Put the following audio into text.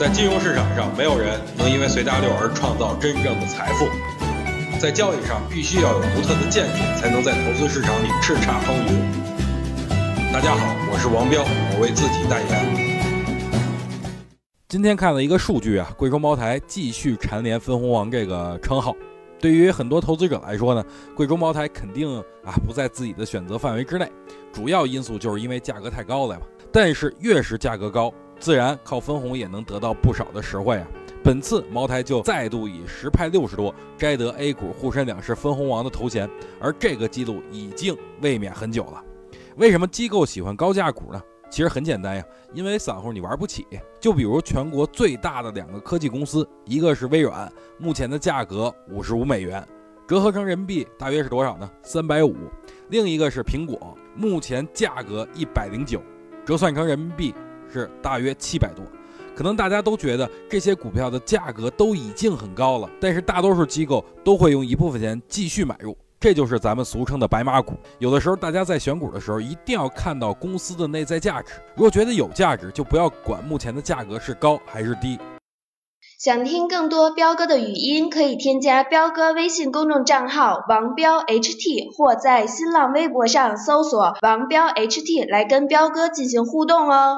在金融市场上，没有人能因为随大流而创造真正的财富。在交易上，必须要有独特的见解，才能在投资市场里叱咤风云。大家好，我是王彪，我为自己代言。今天看了一个数据啊，贵州茅台继续蝉联分红王这个称号。对于很多投资者来说呢，贵州茅台肯定啊不在自己的选择范围之内，主要因素就是因为价格太高了吧。但是越是价格高，自然靠分红也能得到不少的实惠啊！本次茅台就再度以十派六十多摘得 A 股沪深两市分红王的头衔，而这个记录已经卫冕很久了。为什么机构喜欢高价股呢？其实很简单呀，因为散户你玩不起。就比如全国最大的两个科技公司，一个是微软，目前的价格五十五美元，折合成人民币大约是多少呢？三百五。另一个是苹果，目前价格一百零九，折算成人民币。是大约七百多，可能大家都觉得这些股票的价格都已经很高了，但是大多数机构都会用一部分钱继续买入，这就是咱们俗称的白马股。有的时候大家在选股的时候，一定要看到公司的内在价值，如果觉得有价值，就不要管目前的价格是高还是低。想听更多彪哥的语音，可以添加彪哥微信公众账号王彪 HT，或在新浪微博上搜索王彪 HT 来跟彪哥进行互动哦。